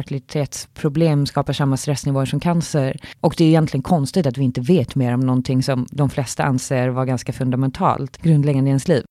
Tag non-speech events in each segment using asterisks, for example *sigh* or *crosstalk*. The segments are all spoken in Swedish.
fertilitetsproblem skapar samma stressnivåer som cancer. Och det är egentligen konstigt att vi inte vet mer om någonting som de flesta anser vara ganska fundamentalt, grundläggande i ens liv.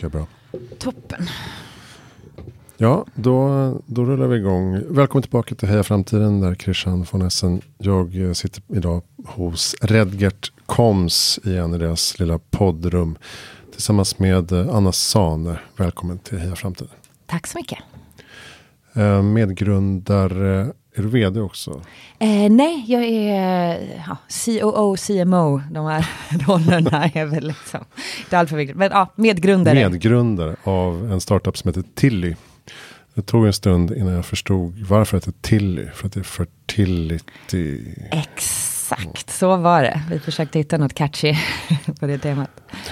Det verkar funka bra. Toppen. Ja, då, då rullar vi igång. Välkommen tillbaka till Heja Framtiden där Christian von Essen. Jag eh, sitter idag hos Redgert Koms igen i deras lilla poddrum. Tillsammans med eh, Anna Sane. Välkommen till Heja Framtiden. Tack så mycket. Eh, medgrundare är du vd också? Eh, nej, jag är ja, COO, CMO. De här *laughs* rollerna är väl liksom inte alltför viktigt. Men ja, medgrundare. Medgrundare av en startup som heter Tilly. Det tog en stund innan jag förstod varför det heter Tilly. För att det är fertility. Exakt, så var det. Vi försökte hitta något catchy *laughs* på det temat.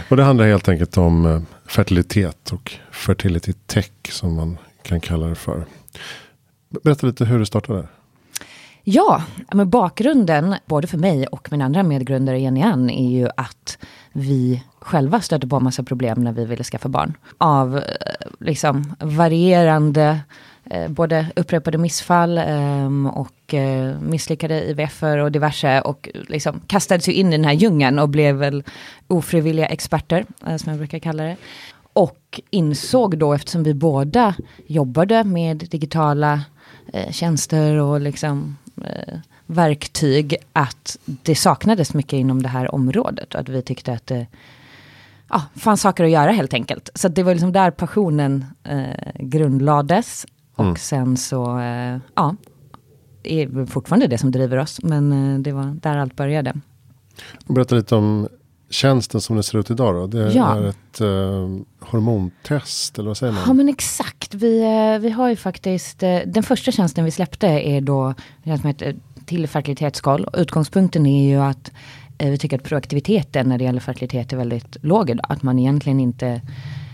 Och det handlar helt enkelt om eh, fertilitet och fertility tech som man kan kalla det för. Berätta lite hur det startade. Ja, men bakgrunden både för mig och min andra medgrundare Jenny Ann är ju att vi själva stötte på en massa problem när vi ville skaffa barn. Av eh, liksom varierande, eh, både upprepade missfall eh, och eh, misslyckade IVF och diverse. Och liksom kastades ju in i den här djungeln och blev väl ofrivilliga experter, eh, som jag brukar kalla det. Och insåg då, eftersom vi båda jobbade med digitala eh, tjänster och liksom eh, verktyg att det saknades mycket inom det här området. Att vi tyckte att det ja, fanns saker att göra helt enkelt. Så det var liksom där passionen eh, grundlades. Och Mm. sen så, eh, ja, är fortfarande det som driver oss. Men eh, det var där allt började. Berätta lite om tjänsten som den ser ut idag. Då. Det Ja. är ett eh, hormontest, eller vad säger man? Ja men exakt. Vi, eh, vi har ju faktiskt, eh, den första tjänsten vi släppte är då som heter till fertilitetskoll. Och Utgångspunkten är ju att eh, vi tycker att proaktiviteten när det gäller fertilitet är väldigt låg idag. Att man egentligen inte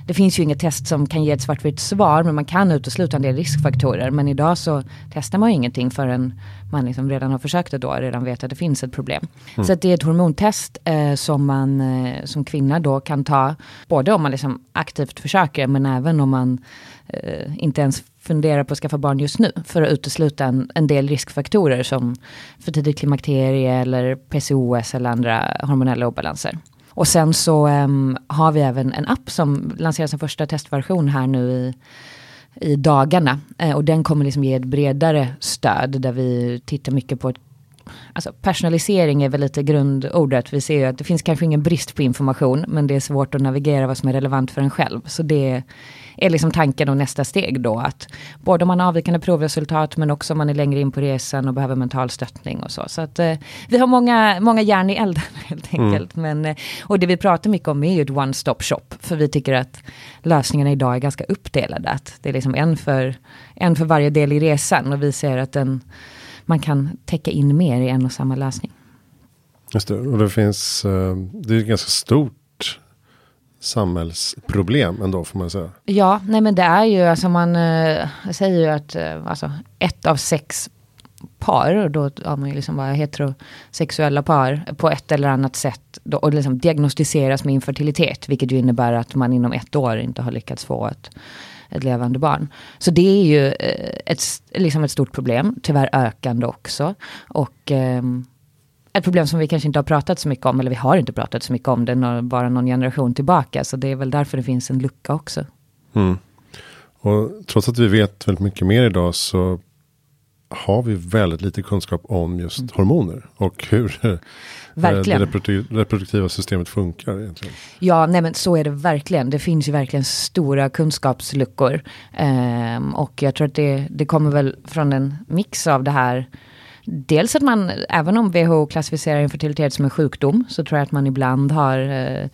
det finns ju inget test som kan ge ett svartvitt svar men man kan utesluta en del riskfaktorer. Men idag så testar man ju ingenting förrän man liksom redan har försökt det då, redan vet att det finns ett problem. Så att det är ett hormontest eh, som man eh, som kvinna då kan ta, både om man liksom aktivt försöker men även om man eh, inte ens funderar på att skaffa barn just nu. För att utesluta en, en del riskfaktorer som för tidigt klimakterie eller PCOS eller andra hormonella obalanser. Och sen så um, har vi även en app som lanseras som första testversion här nu i, i dagarna. Eh, och den kommer liksom ge ett bredare stöd där vi tittar mycket på ett Alltså personalisering är väl lite grundordet. Vi ser ju att det finns kanske ingen brist på information, men det är svårt att navigera vad som är relevant för en själv. Så det är liksom tanken och nästa steg då. Att både om man har avvikande provresultat, men också om man är längre in på resan och behöver mental stöttning och så. Så att eh, vi har många, många järn i elden *laughs* helt enkelt. Men, eh, och det vi pratar mycket om är ju ett one-stop shop. För vi tycker att lösningarna idag är ganska uppdelade. Att det är liksom en för, en för varje del i resan. Och vi ser att den man kan täcka in mer i en och samma lösning. Just det, och det finns, eh, det är ett ganska stort samhällsproblem ändå får man säga. Ja, nej men det är ju, alltså man eh, säger ju att eh, alltså, ett av sex par, och då har man ju liksom bara heterosexuella par på ett eller annat sätt då, och liksom diagnostiseras med infertilitet, vilket ju innebär att man inom ett år inte har lyckats få ett, ett levande barn. Så det är ju eh, ett, liksom ett stort problem, tyvärr ökande också. Och ehm, ett problem som vi kanske inte har pratat så mycket om, eller vi har inte pratat så mycket om det, bara någon generation tillbaka. Så det är väl därför det finns en lucka också. Mm. Och trots att vi vet väldigt mycket mer idag så har vi väldigt lite kunskap om just hormoner och hur Verkligen. det reproduktiv- reproduktiva systemet funkar egentligen. Ja, nej men så är det verkligen. Det finns ju verkligen stora kunskapsluckor. Ehm, och jag tror att det, det kommer väl från en mix av det här. Dels att man, även om WHO klassificerar infertilitet som en sjukdom, så tror jag att man ibland har eh,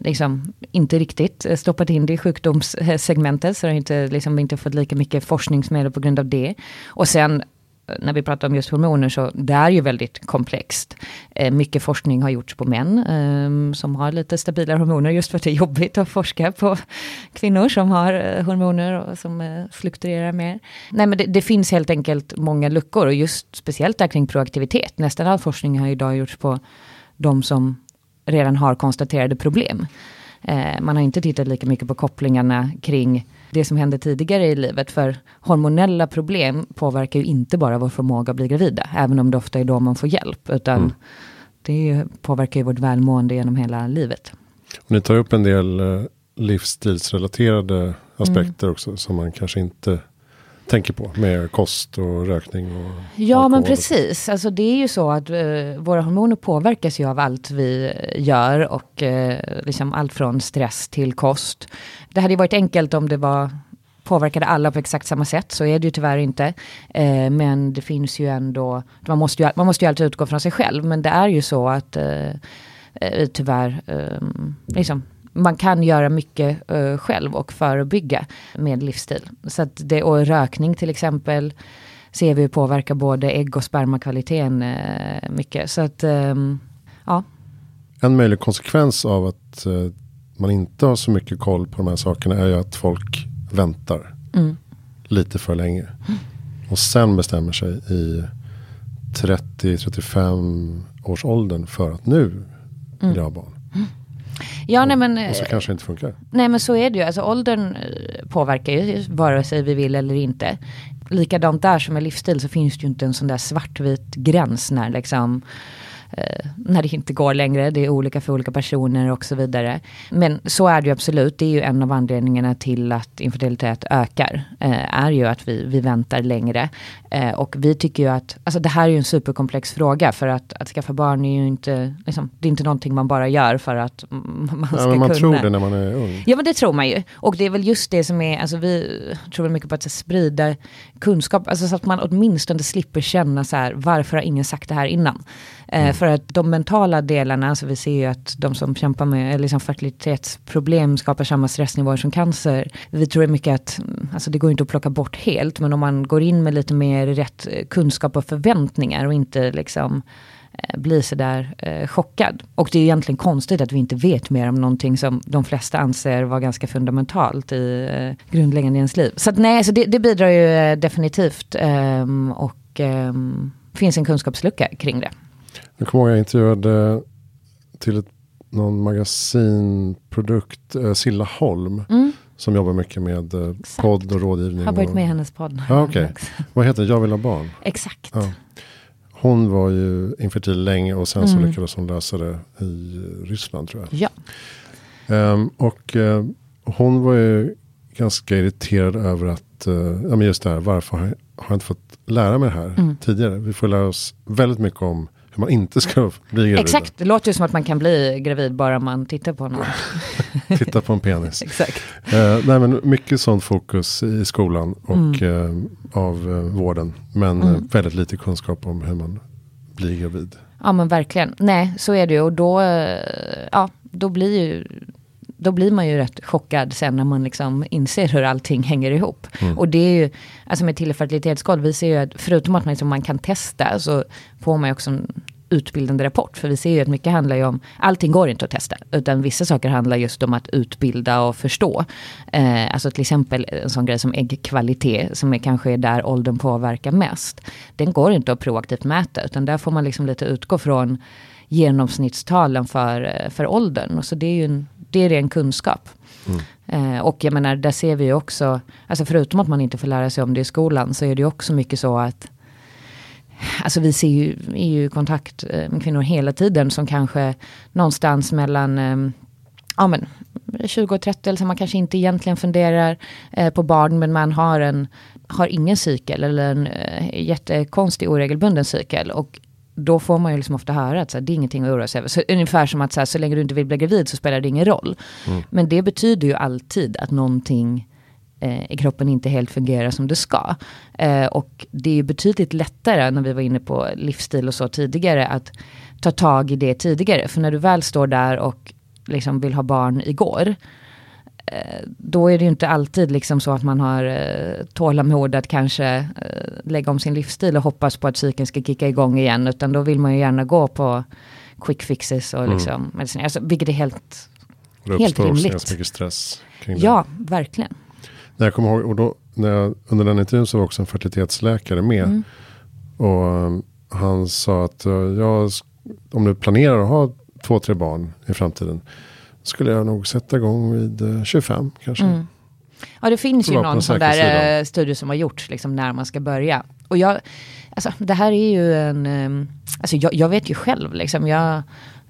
liksom inte riktigt eh, stoppat in det i sjukdomssegmentet. Så det har inte, liksom, inte fått lika mycket forskningsmedel på grund av det. Och sen när vi pratar om just hormoner så det är ju väldigt komplext. Eh, mycket forskning har gjorts på män eh, som har lite stabilare hormoner just för att det är jobbigt att forska på kvinnor som har eh, hormoner och som eh, fluktuerar mer. Nej men det, det, finns helt enkelt många luckor och just speciellt där kring proaktivitet. Nästan all forskning har idag gjorts på de som redan har konstaterade problem. Eh, man har inte tittat lika mycket på kopplingarna kring det som hände tidigare i livet. För hormonella problem påverkar ju inte bara vår förmåga att bli gravida. Även om det ofta är då man får hjälp. Utan mm. det påverkar ju vårt välmående genom hela livet. Och ni tar upp en del eh, livsstilsrelaterade aspekter mm. också. Som man kanske inte tänker på med kost och rökning och Ja men precis, alltså det är ju så att eh, våra hormoner påverkas ju av allt vi gör och eh, liksom allt från stress till kost. Det hade ju varit enkelt om det var påverkade alla på exakt samma sätt, så är det ju tyvärr inte. Eh, men det finns ju ändå, man måste ju, man måste ju alltid utgå från sig själv, men det är ju så att eh, eh tyvärr, eh, liksom, man kan göra mycket uh, själv och förebygga med livsstil. Så att det, och rökning till exempel ser vi påverkar både ägg och spermakvaliteten uh, mycket. Så att, um, ja. En möjlig konsekvens av att uh, man inte har så mycket koll på de här sakerna är ju att folk väntar mm. lite för länge. Mm. Och sen bestämmer sig i 30-35 års åldern för att nu vill jag ha barn. Ja, nej, men, och så kanske det inte funkar. Nej men så är det ju. Alltså, åldern eh, påverkar ju vare sig vi vill eller inte. Likadant där som med livsstil så finns det ju inte en sån där svartvit gräns när liksom eh, när det inte går längre. Det är olika för olika personer och så vidare. Men så är det ju absolut. Det är ju en av anledningarna till att infertilitet ökar. Eh, är ju att vi, vi väntar längre. Eh, och vi tycker ju att, alltså det här är ju en superkomplex fråga. För att, att skaffa barn är ju inte, liksom, det är inte någonting man bara gör för att man ska ja, men man kunna. tror det när man är ung. Ja men det tror man ju. Och det är väl just det som är, alltså vi tror mycket på att sprida kunskap. Alltså så att man åtminstone slipper känna så här, varför har ingen sagt det här innan? Eh, mm. För att de mentala delarna, alltså vi ser ju att de som kämpar med liksom fertilitetsproblem skapar samma stressnivåer som cancer. Vi tror mycket att, mm, alltså det går inte att plocka bort helt, men om man går in med lite mer rätt kunskap och förväntningar och inte liksom eh, blir sådär eh, chockad. Och det är egentligen konstigt att vi inte vet mer om någonting som de flesta anser vara ganska fundamentalt i eh, grundläggande i ens liv. Så att, nej, så det, det bidrar ju eh, definitivt eh, och eh, finns en kunskapslucka kring det. Jag kommer ihåg jag intervjuade till ett, någon magasinprodukt, eh, Silla Holm. Mm. Som jobbar mycket med eh, podd och rådgivning. Har varit med i hennes podd. Ja, okay. Vad heter? Jag vill ha barn. Exakt. Ja. Hon var ju infertil länge och sen mm. så lyckades hon lösa det i Ryssland tror jag. Ja. Um, och uh, hon var ju ganska irriterad över att, uh, ja men just det här, varför har jag, har jag inte fått lära mig det här mm. tidigare? Vi får lära oss väldigt mycket om hur man inte ska bli gravid. Exakt, det låter ju som att man kan bli gravid bara man tittar på någon. *laughs* Titta på en penis. *laughs* Exakt. Uh, nej men mycket sånt fokus i skolan och mm. uh, av uh, vården. Men mm. väldigt lite kunskap om hur man blir gravid. Ja men verkligen. Nej, så är det ju. Och då, ja, då blir ju då blir man ju rätt chockad sen när man liksom inser hur allting hänger ihop. Mm. Och det är ju, alltså med tillfertilitetsskal, vi ser ju att förutom att man, liksom, man kan testa så får man ju också en utbildande rapport. För vi ser ju att mycket handlar ju om, allting går inte att testa. Utan vissa saker handlar just om att utbilda och förstå. Eh, alltså till exempel en sån grej som äggkvalitet, som är kanske är där åldern påverkar mest. Den går inte att proaktivt mäta, utan där får man liksom lite utgå från genomsnittstalen för, för åldern. Och så det är ju en, det är ren kunskap. Mm. Eh, och jag menar, där ser vi ju också, alltså förutom att man inte får lära sig om det i skolan, så är det ju också mycket så att Alltså vi ser ju, är ju i kontakt eh, med kvinnor hela tiden som kanske någonstans mellan eh, ja, men 20 och 30, eller så man kanske inte egentligen funderar eh, på barn, men man har, en, har ingen cykel eller en eh, jättekonstig oregelbunden cykel. Och då får man ju liksom ofta höra att så här, det är ingenting att oroa sig över. Så, ungefär som att så, här, så länge du inte vill bli gravid så spelar det ingen roll. Mm. Men det betyder ju alltid att någonting eh, i kroppen inte helt fungerar som det ska. Eh, och det är betydligt lättare när vi var inne på livsstil och så tidigare att ta tag i det tidigare. För när du väl står där och liksom vill ha barn igår då är det ju inte alltid liksom så att man har eh, tålamod att kanske eh, lägga om sin livsstil och hoppas på att psyken ska kicka igång igen. Utan då vill man ju gärna gå på quick fixes och liksom mm. mediciner. Alltså, vilket är helt, det helt rimligt. Det mycket stress kring det. Ja, verkligen. När jag kommer ihåg, och då, när jag, under den intervjun så var också en fertilitetsläkare med. Mm. Och um, han sa att uh, jag, om du planerar att ha två, tre barn i framtiden skulle jag nog sätta igång vid 25 eh, kanske. Mm. Ja, det finns ju någon sån där sidan. Eh, studie som har gjorts liksom, när man ska börja. Och jag, alltså, det här är ju en, ehm, alltså, jag, jag vet ju själv, liksom, jag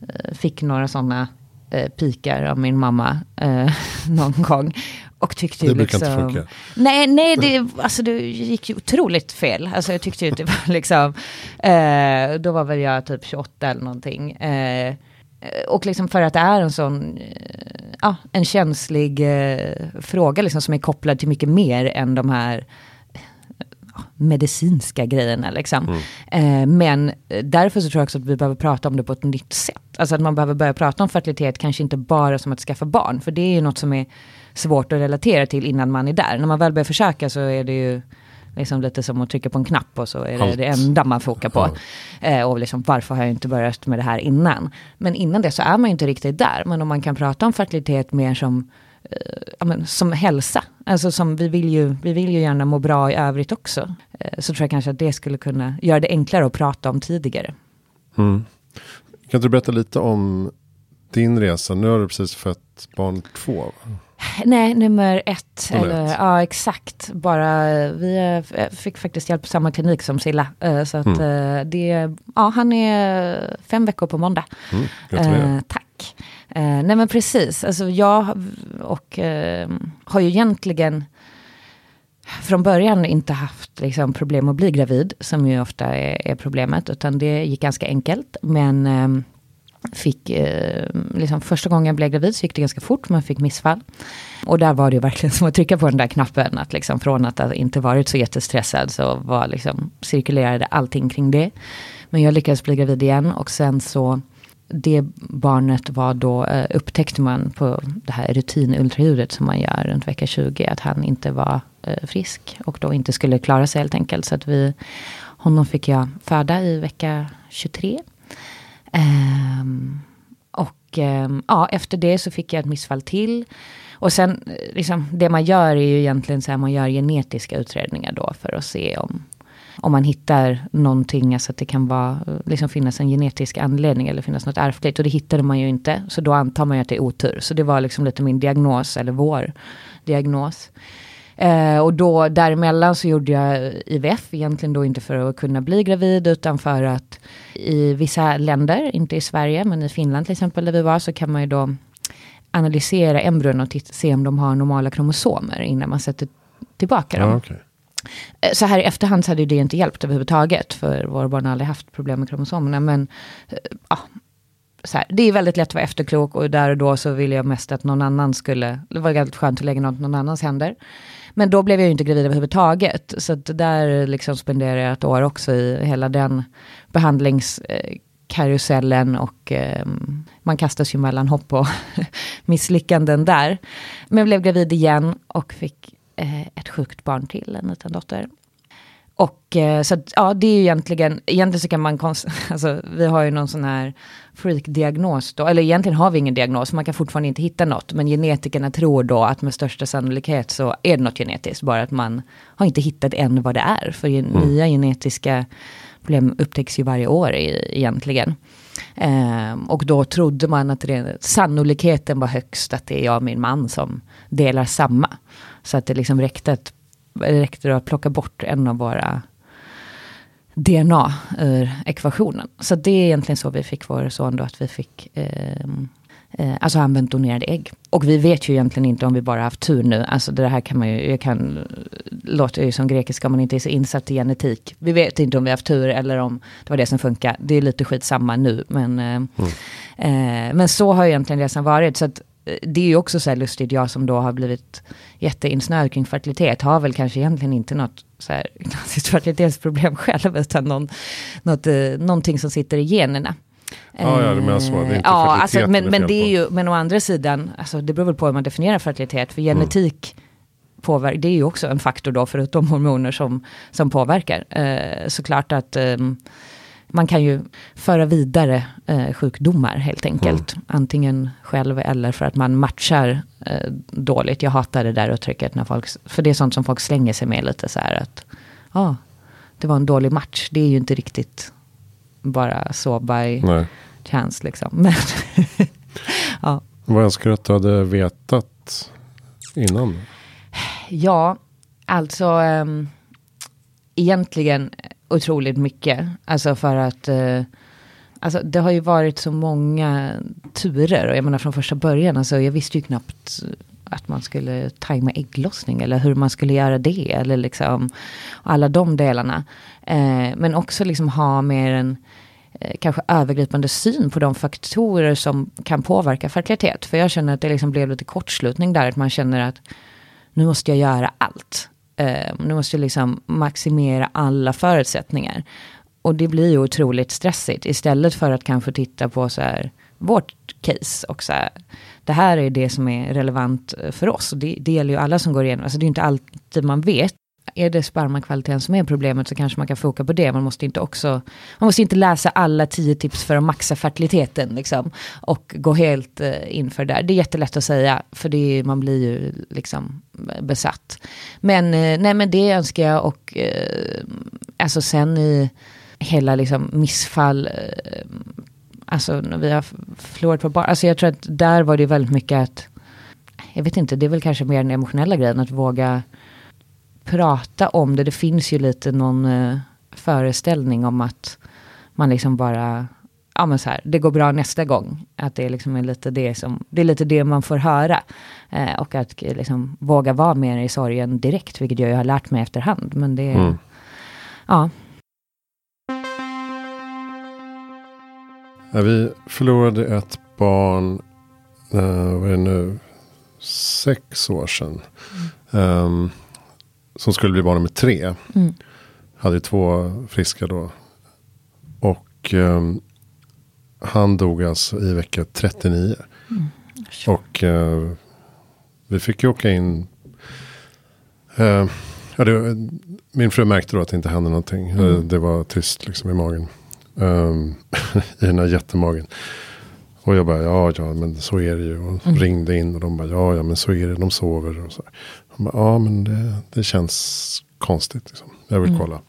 eh, fick några sådana eh, pikar av min mamma eh, *laughs* någon gång. Och tyckte det brukar liksom, inte funka. Nej, nej det, alltså, det gick ju otroligt fel. Alltså, jag tyckte ju att det var *laughs* liksom, eh, då var väl jag typ 28 eller någonting. Eh, Eh, och liksom för att det är en sån, eh, ja, en känslig eh, fråga liksom som är kopplad till mycket mer än de här medicinska grejerna. Liksom. Mm. Eh, men därför så tror jag också att vi behöver prata om det på ett nytt sätt. Alltså att man behöver börja prata om fertilitet, kanske inte bara som att skaffa barn. För det är ju något som är svårt att relatera till innan man är där. När man väl börjar försöka så är det ju Liksom lite som att trycka på en knapp och så är det Allt. det enda man fokar på. Eh, och liksom varför har jag inte börjat med det här innan? Men innan det så är man inte riktigt där. Men om man kan prata om fertilitet mer som eh, men, som hälsa. Alltså som vi vill ju, vi vill ju gärna må bra i övrigt också. Eh, så tror jag kanske att det skulle kunna göra det enklare att prata om tidigare. Mm. Kan du berätta lite om din resa? Nu har du precis fött barn två. Nej, nummer ett. Nummer eller, ett. Ja, exakt. Bara, vi eh, fick faktiskt hjälp på samma klinik som Silla. Eh, så att mm. det, ja, han är fem veckor på måndag. Mm, eh, tack. Eh, nej men precis, alltså jag och eh, har ju egentligen från början inte haft liksom, problem att bli gravid, som ju ofta är, är problemet, utan det gick ganska enkelt. Men eh, fick, eh, liksom första gången jag blev gravid så gick det ganska fort, man fick missfall. Och där var det verkligen *laughs* som att trycka på den där knappen, att liksom från att inte varit så jättestressad så var liksom, cirkulerade allting kring det. Men jag lyckades bli gravid igen och sen så det barnet var då, eh, upptäckte man på det här rutinultraljudet som man gör runt vecka 20, att han inte var eh, frisk och då inte skulle klara sig helt enkelt. Så att vi, honom fick jag föda i vecka 23. Um, och um, ja, efter det så fick jag ett missfall till. Och sen, eh, liksom, det man gör är ju egentligen så här, man gör genetiska utredningar då för att se om, om man hittar någonting, alltså att det kan vara, eh, liksom finnas en genetisk anledning eller finnas något ärftligt. Och det hittade man ju inte, så då antar man ju att det är otur. Så det var liksom lite min diagnos, eller vår diagnos. Eh, och då däremellan så gjorde jag IVF, egentligen då inte för att kunna bli gravid, utan för att i vissa länder, inte i Sverige, men i Finland till exempel där vi var, så kan man ju då analysera embryon och se om de har normala kromosomer innan man sätter tillbaka dem. Ja, okay. Eh, så här i efterhand så hade det inte hjälpt överhuvudtaget, för våra barn har aldrig haft problem med kromosomerna. Men eh, ja, så här, det är väldigt lätt att vara efterklok och där och då så ville jag mest att någon annan skulle, det var väldigt skönt att lägga något någon annans händer. Men då blev jag ju inte gravid överhuvudtaget. Så att där liksom spenderade jag ett år också i hela den behandlingskarusellen och eh, man kastas ju mellan hopp och *laughs* misslyckanden där. Men jag blev gravid igen och fick eh, ett sjukt barn till, en liten dotter. Och eh, så att, ja, det är ju egentligen, egentligen så kan man, *laughs* alltså vi har ju någon sån här freak-diagnos då, eller egentligen har vi ingen diagnos, man kan fortfarande inte hitta något, men genetikerna tror då att med största sannolikhet så är det något genetiskt, bara att man har inte hittat än vad det är, för mm. nya genetiska problem upptäcks ju varje år egentligen. Um, och då trodde man att det, sannolikheten var högst att det är jag och min man som delar samma. Så att det liksom räckte att, räckte att plocka bort en av våra DNA ur ekvationen. Så det är egentligen så vi fick vår son då, att vi fick eh, eh, alltså använt donerade ägg. Och vi vet ju egentligen inte om vi bara haft tur nu. Alltså det här kan man ju, jag kan, låter ju som grekiska om man inte är så insatt i genetik. Vi vet inte om vi haft tur eller om det var det som funkar. Det är lite skitsamma nu, men, eh, mm. eh, men så har egentligen resan varit. Så att, det är ju också så här lustigt, jag som då har blivit jätteinsnöad kring fertilitet, har väl kanske egentligen inte något så här, klassiskt *laughs* fertilitetsproblem själv, utan någon, något, eh, någonting som sitter i generna. Ja, ja, du menar så. Det är inte ja, alltså, men, det är men det ju, men å andra sidan, alltså, det beror väl på hur man definierar fertilitet. För genetik påverkar, det är ju också en faktor då, förutom hormoner som, som påverkar. Eh, såklart att ehm, man kan ju föra vidare eh, sjukdomar helt enkelt. Antingen själv eller för att man matchar eh, dåligt. Jag hatar det där uttrycket när folk, för det är sånt som folk slänger sig med lite så här att, ja, ah, det var en dålig match. Det är ju inte riktigt bara så by Nej. chance liksom. *laughs* Men ja. Vad önskar du att du hade vetat innan? Ja, alltså um, egentligen otroligt mycket. Alltså för att eh, alltså, det har ju varit så många turer. Och jag menar från första början, alltså, jag visste ju knappt att man skulle tajma ägglossning eller hur man skulle göra det. Eller liksom alla de delarna. Eh, men också liksom ha mer en eh, kanske övergripande syn på de faktorer som kan påverka fertilitet. För jag känner att det liksom blev lite kortslutning där. Att man känner att nu måste jag göra allt. Eh, nu måste jag liksom maximera alla förutsättningar. Och det blir ju otroligt stressigt. Istället för att kanske titta på så här, vårt case. Och så här, det här är det som är relevant eh, för oss. Och det, det gäller ju alla som går igenom. Alltså det är inte alltid man vet. Är det spermakvaliteten som är problemet så kanske man kan foka på det. Man måste inte också, man måste inte läsa alla tio tips för att maxa fertiliteten. Liksom, och gå helt eh, inför där. Det är jättelätt att säga. För det är, man blir ju liksom besatt. Men, eh, nej, men det önskar jag. Och eh, alltså sen i hela liksom missfall. Eh, alltså när vi har förlorat på barn. Alltså jag tror att där var det väldigt mycket att. Jag vet inte, det är väl kanske mer den emotionella grejen. Att våga prata om det. Det finns ju lite någon eh, föreställning om att man liksom bara, ja men så här, det går bra nästa gång. Att det liksom är lite det som, det är lite det man får höra. Eh, och att eh, liksom våga vara mer i sorgen direkt, vilket jag ju har lärt mig efterhand. Men det, Mm. ja. Ja, vi förlorade ett barn, eh, vad är det nu, sex år sedan. Ehm, som skulle bli barn nummer tre. Mm. Hade två friska då. Och ehm, han dog alltså i vecka 39. Och eh, vi fick ju åka in. Eh, ja, det, min fru märkte då att det inte hände någonting. Eh, Det var tyst liksom i magen. Um, *laughs* I den här jättemagen. Och jag bara, ja, ja, men så är det ju. Och ringde in och de bara, ja, ja, men så är det. De sover och så. De bara, ja, men det, det känns konstigt. Liksom. Jag vill kolla.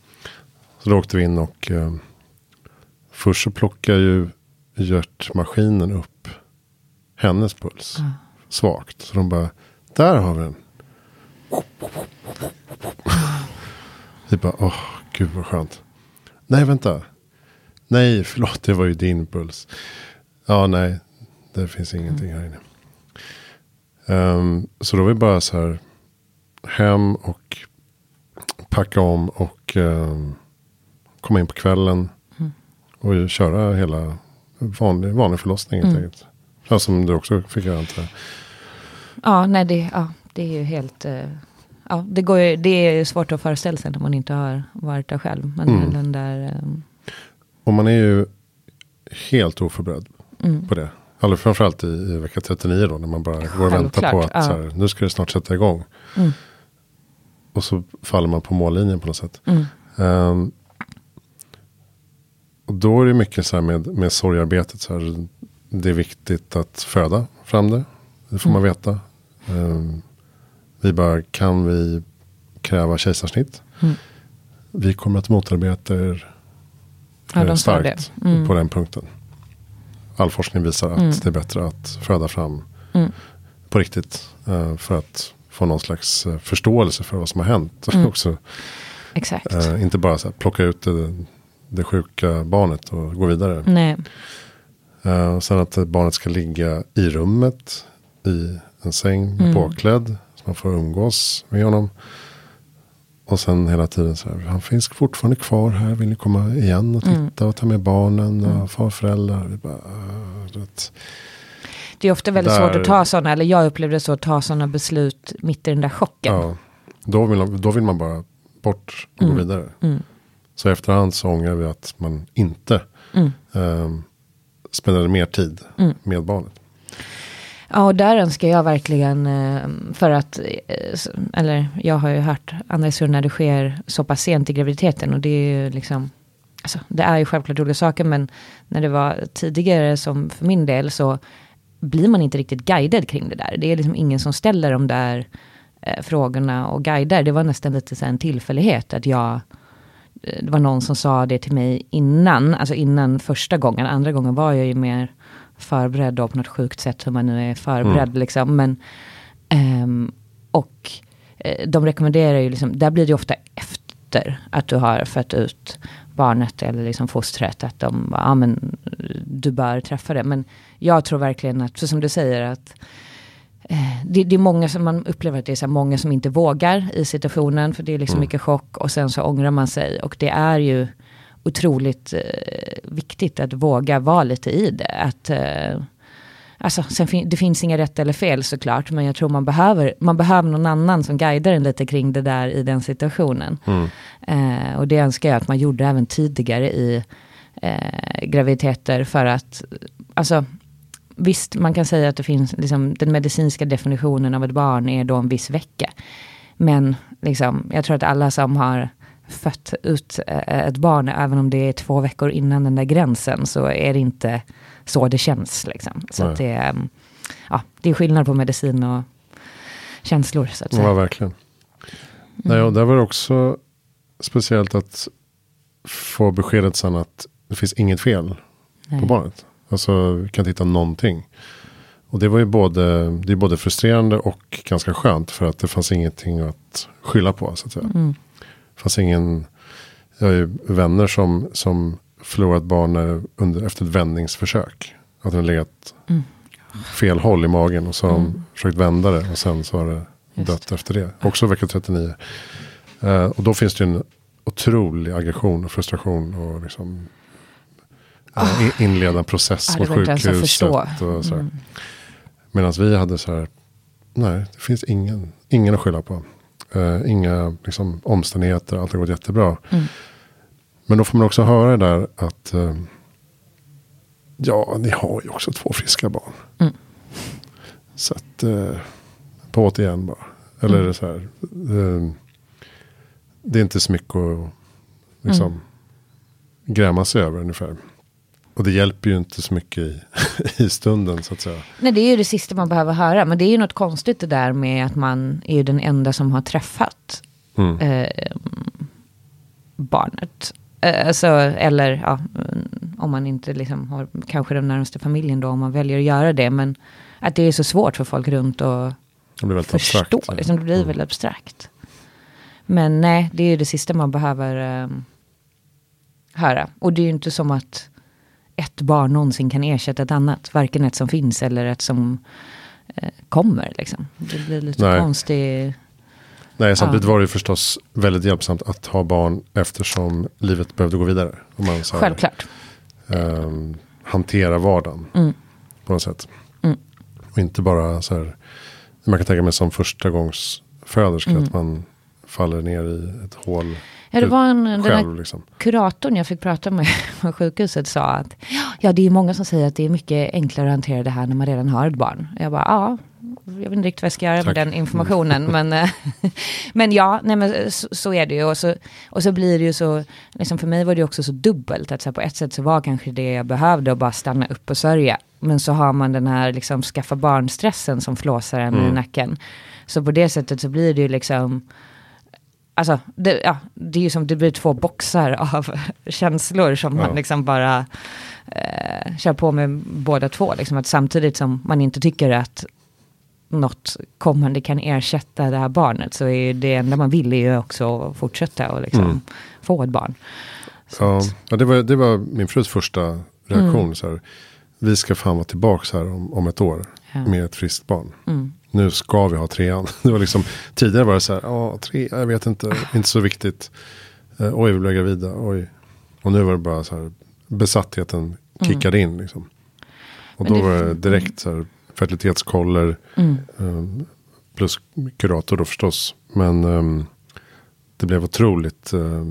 Så då åkte vi in och eh, först så plockar ju hjärtmaskinen upp hennes puls. Svagt. Så de bara, där har vi den. *laughs* Vi bara, åh, gud vad skönt. Nej, vänta. Nej, förlåt, det var ju din puls. Ja, nej, det finns ingenting här inne. Ehm, så då var vi bara så här hem och packa om och um, komma in på kvällen. Och köra hela vanlig, vanlig förlossning helt enkelt. Ja, som du också fick göra antar. Ja, nej det, ja, det är ju helt... eh, ja, det, går ju, det är svårt att föreställa sig när man inte har varit där själv. Men Mm. den där... eh, Och man är ju helt oförberedd mm. på det. Alltså framförallt i, i vecka 39 då. När man bara går och väntar på att ja. här, nu ska det snart sätta igång. Mm. Och så faller man på mållinjen på något sätt. Mm. Ehm, och då är det mycket så här med, med sorgarbetet. Så här, det är viktigt att föda fram det. Det får man Mm. veta. Ehm, vi bara, kan vi kräva kejsarsnitt? Mm. Vi kommer att motarbeta er Ja, eh, de sa starkt. Mm. på den punkten. All forskning visar att Mm. det är bättre att föda fram Mm. på riktigt. eh, för att få någon slags eh, förståelse för vad som har hänt. *laughs* Mm. också. Exakt. Eh, inte bara så här, plocka ut det, det sjuka barnet och gå vidare. Nej. Eh, sen att barnet ska ligga i rummet i en säng Mm. påklädd. Så man får umgås med honom. Och sen hela tiden så här, han finns fortfarande kvar här. Vill ni komma igen och Mm. titta och ta med barnen och farföräldrar? Vi bara, "Ah, vet. Det är ofta väldigt Där- svårt att ta sådana, eller jag upplevde så, att ta sådana beslut mitt i den där chocken. Ja, då, vill, man- då vill man bara bort och Mm. gå vidare. Mm. Så efterhand så ångrar vi att man inte Mm. ehm, spenderade mer tid Mm. med barnet. Ja, och där önskar jag verkligen eh, för att, eh, eller jag har ju hört andra historier när det sker så pass sent i graviditeten och det är ju liksom, alltså det är ju självklart roliga saker men när det var tidigare som för min del så blir man inte riktigt guidad kring det där. Det är liksom ingen som ställer de där eh, frågorna och guidar. Det var nästan lite så här en tillfällighet att jag det var någon som sa det till mig innan, alltså innan första gången. Andra gången var jag ju mer förberedd då på något sjukt sätt hur man nu är förberedd liksom. Men, ehm, och eh, de rekommenderar ju liksom, där blir det ju ofta efter att du har fött ut barnet eller liksom fostret. Att de, bara, ja men du bör träffa det. Men jag tror verkligen att, så som du säger att eh, det, det är många som man upplever att det är så här många som inte vågar i situationen. För det är liksom Mm. mycket chock och sen så ångrar man sig. Och det är ju otroligt eh, viktigt att våga vara lite i det. Att, eh, alltså, fin- det finns inga rätt eller fel såklart. Men jag tror man behöver, man behöver någon annan som guidar en lite kring det där i den situationen. Mm. Eh, och det önskar jag att man gjorde även tidigare i eh, graviditeter. För att, alltså, visst man kan säga att det finns, liksom, den medicinska definitionen av ett barn är då en viss vecka. Men liksom, jag tror att alla som har fött ut eh, ett barn, även om det är två veckor innan den där gränsen, så är det inte så det känns. Liksom. Så Nej. att det, mm, ja, det är skillnad på medicin och känslor. Så att säga. Ja, verkligen. Nej, och där var det också speciellt att få beskedet sen att det finns inget fel Nej. på barnet. Alltså, vi kan inte hitta någonting. Och det var ju både, det är både frustrerande och ganska skönt för att det fanns ingenting att skylla på. Så att säga. Mm. Fanns ingen, jag har ju vänner som, som förlorat barn under, efter ett vändningsförsök. Att den har legat Mm. fel håll i magen och så har de Mm. försökt vända det och sen så har det Just dött efter det. Också vecka 39. Eh, och då finns det en otrolig aggression och frustration och liksom eh, in- inleda en process det mot sjukhuset. Och så. Mm. Medan vi hade så här, nej, det finns ingen, ingen att skylla på. Eh, inga liksom, omständigheter, allt har gått jättebra. Mm. Men då får man också höra det där att eh, ja, ni har ju också två friska barn. Mm. Så att, eh, på återigen bara. Eller Mm. så här, eh, det är inte så mycket att liksom, Mm. gräma sig över ungefär. Och det hjälper ju inte så mycket i, *laughs* i stunden så att säga. Nej, det är ju det sista man behöver höra. Men det är ju något konstigt det där med att man är ju den enda som har träffat Mm. eh, barnet. Eh, alltså, eller ja, mm, om man inte liksom har kanske den närmaste familjen då, om man väljer att göra det. Men att det är så svårt för folk runt att Det förstå. abstrakt. Liksom, det blir Mm. väldigt abstrakt. Men nej, det är ju det sista man behöver eh, höra. Och det är ju inte som att ett barn någonsin kan ersätta ett annat. Varken ett som finns eller ett som eh, kommer. Liksom. Det blir lite Nej. konstigt. Nej, samtidigt Ja. var det ju förstås väldigt hjälpsamt att ha barn eftersom livet behövde gå vidare. Om man så Självklart. ehm, hantera vardagen Mm. på något sätt. Mm. Och inte bara så här, man kan tänka mig som första gångs föderska Mm. att man faller ner i ett hål Ja, det var en, den här själv. Liksom. kuratorn jag fick prata med *laughs* på sjukhuset sa att ja, det är många som säger att det är mycket enklare att hantera det här när man redan har ett barn. Jag bara, ja, jag vet inte riktigt vad jag ska göra Tack. med den informationen. Men, eh, *laughs* men ja, nej, men så, så är det ju. Och så, och så blir det ju så, liksom för mig var det också så dubbelt. Att så här, på ett sätt så var kanske det jag behövde att bara stanna upp och sörja. Men så har man den här liksom, skaffa barnstressen som flåsar en i Mm. nacken. Så på det sättet så blir det ju liksom Alltså, det, ja, det är ju som det blir två boxar av *laughs* känslor som Ja. man liksom bara eh, kör på med båda två. Liksom att samtidigt som man inte tycker att något kommande kan ersätta det här barnet så är det enda man vill är ju också att fortsätta och liksom Mm. få ett barn. Så Ja, ja, det, var, det var min frus första reaktion. Mm. Så här, vi ska fan vara tillbaka här om, om ett år ja. med ett friskt barn. Mm. Nu ska vi ha trean. *laughs* Det var liksom, tidigare var det så här, ja, tre, jag vet inte, inte så viktigt. Eh, oj, vi blev gravida, oj. Och nu var det bara så här, besattheten kickade in liksom. Och Mm. Då det- var det direkt så här, fertilitetskoller, Mm. eh, plus kurator då förstås. Men ehm, det blev otroligt eh,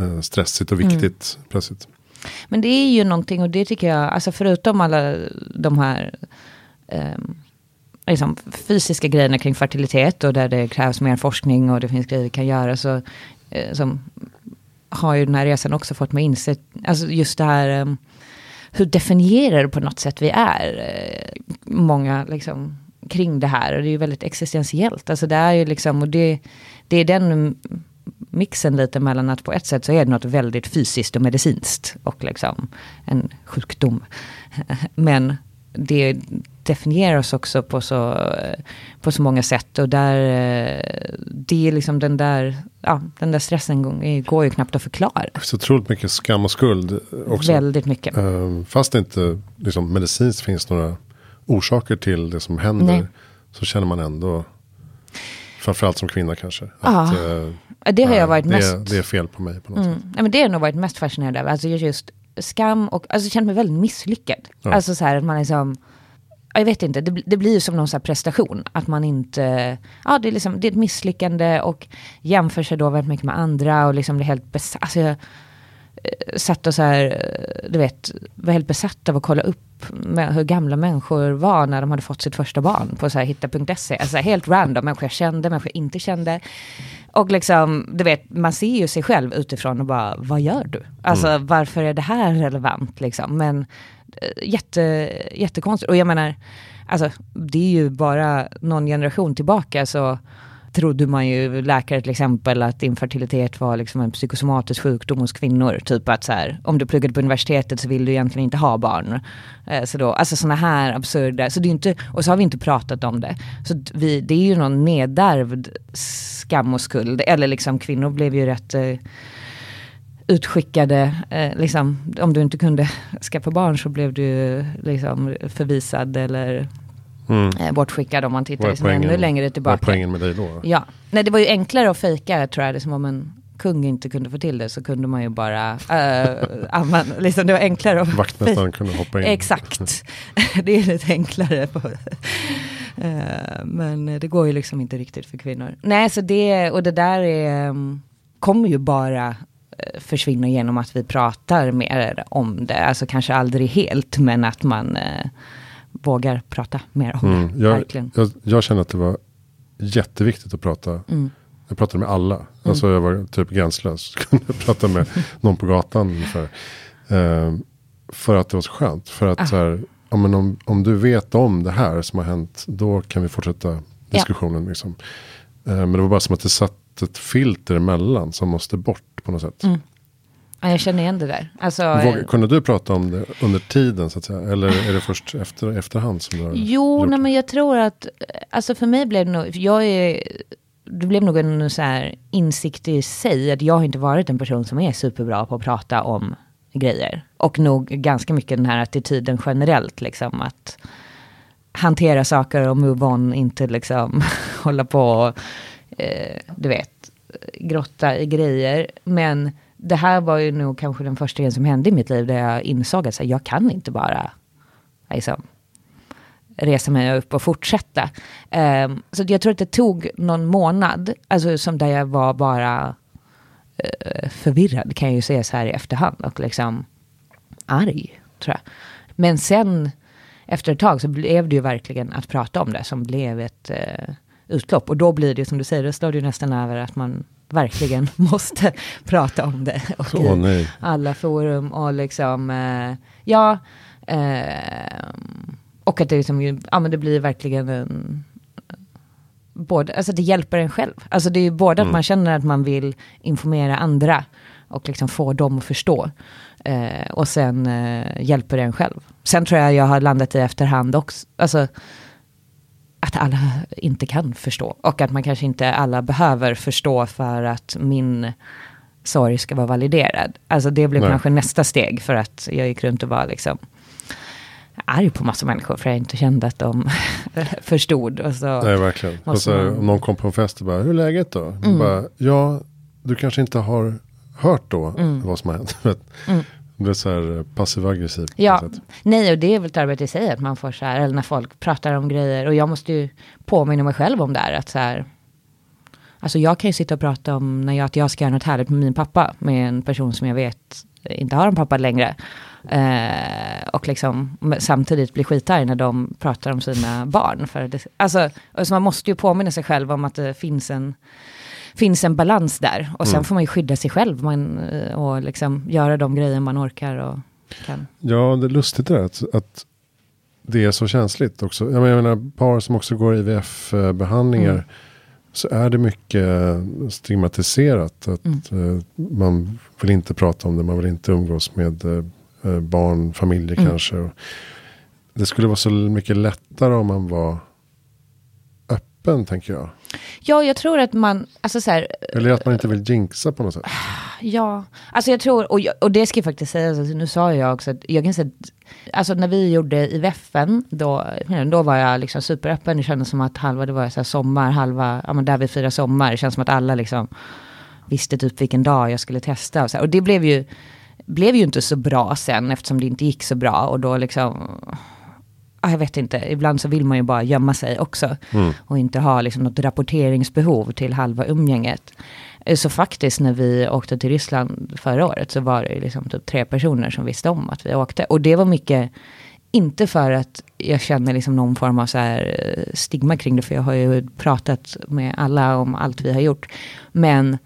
eh, stressigt och Mm. viktigt plötsligt. Men det är ju någonting och det tycker jag, alltså förutom alla de här eh, liksom fysiska grejerna kring fertilitet och där det krävs mer forskning och det finns grejer vi kan göra så eh, som har ju den här resan också fått mig inse, alltså just det här um, hur definierar på något sätt vi är. Eh, många liksom kring det här och det är ju väldigt existentiellt. Alltså det är ju liksom, och det, det är den mixen lite mellan att på ett sätt så är det något väldigt fysiskt och medicinskt och liksom en sjukdom. *laughs* Men det definierar oss också på så, på så många sätt och där det är liksom den där, ja, den där stressen går ju knappt att förklara. Så otroligt mycket skam och skuld också. Väldigt mycket. Ehm, fast det inte liksom, medicinskt finns några orsaker till det som händer. Nej. Så känner man ändå, framförallt som kvinna kanske. Att, ja, det har jag varit det, mest. Det är fel på mig på något mm. sätt. Ja, men det har jag nog varit mest fascinerad av. Alltså just skam och, alltså känner mig väldigt misslyckad. Ja. Alltså så här att man liksom, jag vet inte, det, det blir som någon så prestation. Att man inte, ja det är liksom, det är ett misslyckande och jämför sig då väldigt mycket med andra och liksom är helt besatt. Alltså jag eh, satt och så här, eh, du vet, var helt besatt av att kolla upp med hur gamla människor var när de hade fått sitt första barn på så här hitta.se. Alltså helt random, människor jag kände, människor jag inte kände. Och liksom, du vet, man ser ju sig själv utifrån och bara, vad gör du? Alltså mm. varför är det här relevant liksom? Men Eh, jätte, jättekonstigt. Och jag menar, alltså det är ju bara någon generation tillbaka så trodde man ju, läkare till exempel, att infertilitet var liksom en psykosomatisk sjukdom hos kvinnor. Typ att så här, om du pluggade på universitetet så vill du egentligen inte ha barn. Eh, så då, alltså sådana här absurda, så det är inte, och så har vi inte pratat om det. Så vi, det är ju någon nedärvd skam och skuld. Eller liksom kvinnor blev ju rätt eh, utskickade, eh, liksom, om du inte kunde skaffa barn så blev du liksom förvisad eller mm. eh, bortskickad om man tittar liksom ännu längre tillbaka. Vad är poängen med dig då? Ja, nej det var ju enklare att fejka tror jag, det som om en kung inte kunde få till det så kunde man ju bara *laughs* äh, använda, liksom det var enklare att... Vaktmästaren *laughs* kunde hoppa in. Exakt, *laughs* det är lite enklare. På, äh, men det går ju liksom inte riktigt för kvinnor. Nej, så det, och det där är, mm, kommer ju bara eh, försvinna genom att vi pratar mer om det. Alltså kanske aldrig helt, men att man äh, vågar prata mer om mm, det. Jag, verkligen. Jag, jag känner att det var jätteviktigt att prata. Mm. Jag pratade med alla. Mm. Alltså jag var typ gränslös. *laughs* Kunde prata med någon på gatan ungefär. Uh, för att det var så skönt. För att ah. så här, ja, men om, om du vet om det här som har hänt. Då kan vi fortsätta diskussionen. Ja. Liksom. Uh, men det var bara som att det satt ett filter emellan. Som måste bort på något sätt. Mm. Ja, jag känner igen det där. Alltså, Våg, eh, kunde du prata om det under tiden så att säga? Eller är det först efter, efterhand som du har Jo, nej, men jag tror att, alltså för mig blev det nog, jag är, det blev nog en så här insikt i sig att jag har inte varit en person som är superbra på att prata om grejer. Och nog ganska mycket den här attityden generellt, liksom att hantera saker och move on, inte liksom *laughs* hålla på och, eh, du vet, grotta i grejer. Men det här var ju nog kanske den första grejen som hände i mitt liv där jag insåg att här, jag kan inte bara liksom, resa mig upp och fortsätta. Um, så jag tror att det tog någon månad, alltså som där jag var bara uh, förvirrad kan jag ju säga så här i efterhand och liksom arg, tror jag. Men sen efter ett tag så blev det ju verkligen att prata om det som blev ett uh, utlopp. Och då blir det som du säger, det slår ju nästan över att man verkligen *laughs* måste prata om det. Och oh, alla forum och liksom, uh, ja, uh, och att det, liksom, ja, men det blir verkligen en, både, alltså det hjälper en själv. Alltså det är ju både mm. att man känner att man vill informera andra och liksom få dem att förstå. Eh, och sen eh, hjälper det en själv. Sen tror jag jag har landat i efterhand också, alltså att alla inte kan förstå. Och att man kanske inte alla behöver förstå för att min sorg ska vara validerad. Alltså det blev Nej. kanske nästa steg för att jag gick runt och var liksom arg på massa människor för jag inte kände att de *laughs* förstod. Och så Nej, verkligen. Och så, man... Om någon kom på en fest och bara, hur är läget då? Mm. Bara, ja, du kanske inte har hört då mm. vad som har hänt. *laughs* mm. Det är så här eh, passiv aggressiv. Ja, nej och det är väl ett arbete i sig att man får så här, eller när folk pratar om grejer. Och jag måste ju påminna mig själv om det här, att så här. Alltså jag kan ju sitta och prata om när jag, att jag ska göra något härligt med min pappa. Med en person som jag vet inte har en pappa längre. Eh, och liksom samtidigt blir skitarg när de pratar om sina barn. För det, alltså, alltså man måste ju påminna sig själv om att det finns en, finns en balans där. Och sen mm. får man ju skydda sig själv man, eh, och liksom göra de grejer man orkar och kan. Ja, det är lustigt det där att, att det är så känsligt också. Jag menar, par som också går IVF-behandlingar. Mm. Så är det mycket stigmatiserat. Att mm. uh, man vill inte prata om det. Man vill inte umgås med uh, barn, familjer mm. kanske. Det skulle vara så mycket lättare om man var öppen tänker jag. Ja, jag tror att man, alltså så här, Eller att man inte vill jinxa på något sätt. *sighs* Ja, alltså jag tror, och, jag, och det ska jag faktiskt säga, alltså, nu sa jag också att jag kan säga alltså när vi gjorde i Väffen, då, då var jag liksom superöppen. Det kändes som att halva, det var så sommar, halva, ja men där vi firar sommar. Det känns som att alla liksom visste typ vilken dag jag skulle testa. Och, så här. och det blev ju, blev ju inte så bra sen eftersom det inte gick så bra. Och då liksom, jag vet inte, ibland så vill man ju bara gömma sig också. Mm. Och inte ha liksom något rapporteringsbehov till halva umgänget. Eh, så faktiskt när vi åkte till Ryssland förra året så var det liksom typ tre personer som visste om att vi åkte. Och det var mycket, inte för att jag känner liksom någon form av så eh, stigma kring det, för jag har ju pratat med alla om allt vi har gjort. Men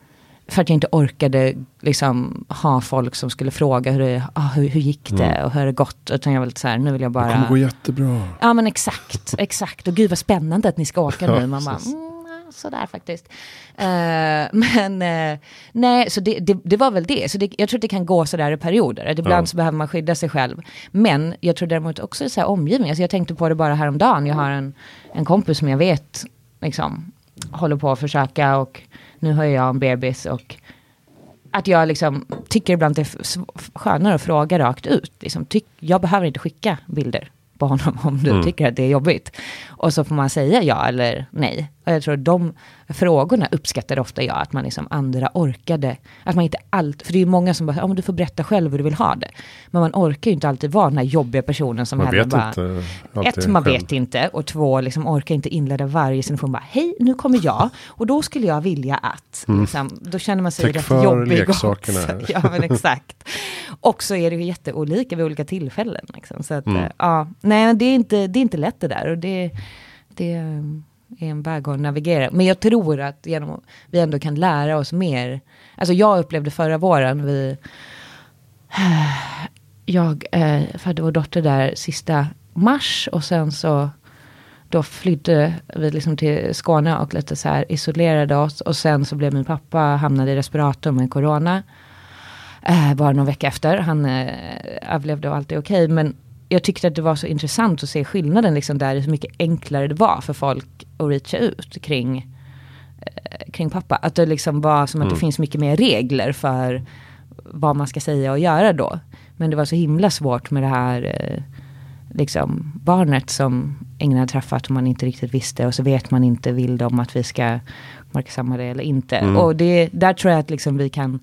för att jag inte orkade liksom ha folk som skulle fråga hur, det, ah, hur, hur gick det mm. och hur har det gått. Utan jag var lite så här, nu vill jag bara... Det kommer gå jättebra. Ja men exakt, exakt. Och gud vad spännande att ni ska åka nu. Man bara, *laughs* mm, sådär faktiskt. Uh, men uh, nej, så det, det, det, var väl det. Så det, jag tror att det kan gå sådär i perioder. Att ibland ja. så behöver man skydda sig själv. Men jag tror däremot också i omgivning. Alltså jag tänkte på det bara häromdagen. Jag har en, en kompis som jag vet liksom, håller på att försöka och nu har jag en bebis och att jag liksom tycker ibland att det är skönare att fråga rakt ut. Liksom, tyck, jag behöver inte skicka bilder på honom om du mm. tycker att det är jobbigt. Och så får man säga ja eller nej. Och jag tror de frågorna uppskattar ofta jag, att man liksom andra orkade. Att man inte alltid, för det är ju många som bara, ja men du får berätta själv hur du vill ha det. Men man orkar ju inte alltid vara den här jobbiga personen som man vet bara, inte ett, man själv. vet inte, och två, liksom orkar inte inleda varje situation bara, hej, nu kommer jag, och då skulle jag vilja att, mm. liksom, då känner man sig Täck rätt jobbig. leksakerna. *laughs* ja men exakt. och så är det ju jätteolika vid olika tillfällen. Liksom. Så att, mm. ja, nej, det är, inte, det är inte lätt det där. Och det, det är en väg att navigera. Men jag tror att genom, vi ändå kan lära oss mer. Alltså jag upplevde förra våren, vi, *sighs* jag eh, födde vår dotter där sista mars och sen så då flydde vi liksom till Skåne och lite så här isolerade oss. Och sen så blev min pappa, hamnade i respirator med corona. Eh, bara någon vecka efter. Han eh, överlevde och allt är okej. Okay. Men jag tyckte att det var så intressant att se skillnaden liksom där, hur mycket enklare det var för folk att reacha ut kring, eh, kring pappa. Att det liksom var som att mm. det finns mycket mer regler för vad man ska säga och göra då. Men det var så himla svårt med det här eh, liksom barnet som ingen har träffat och man inte riktigt visste och så vet man inte, vill de att vi ska uppmärksamma det eller inte. Mm. Och det, där tror jag att liksom vi kan,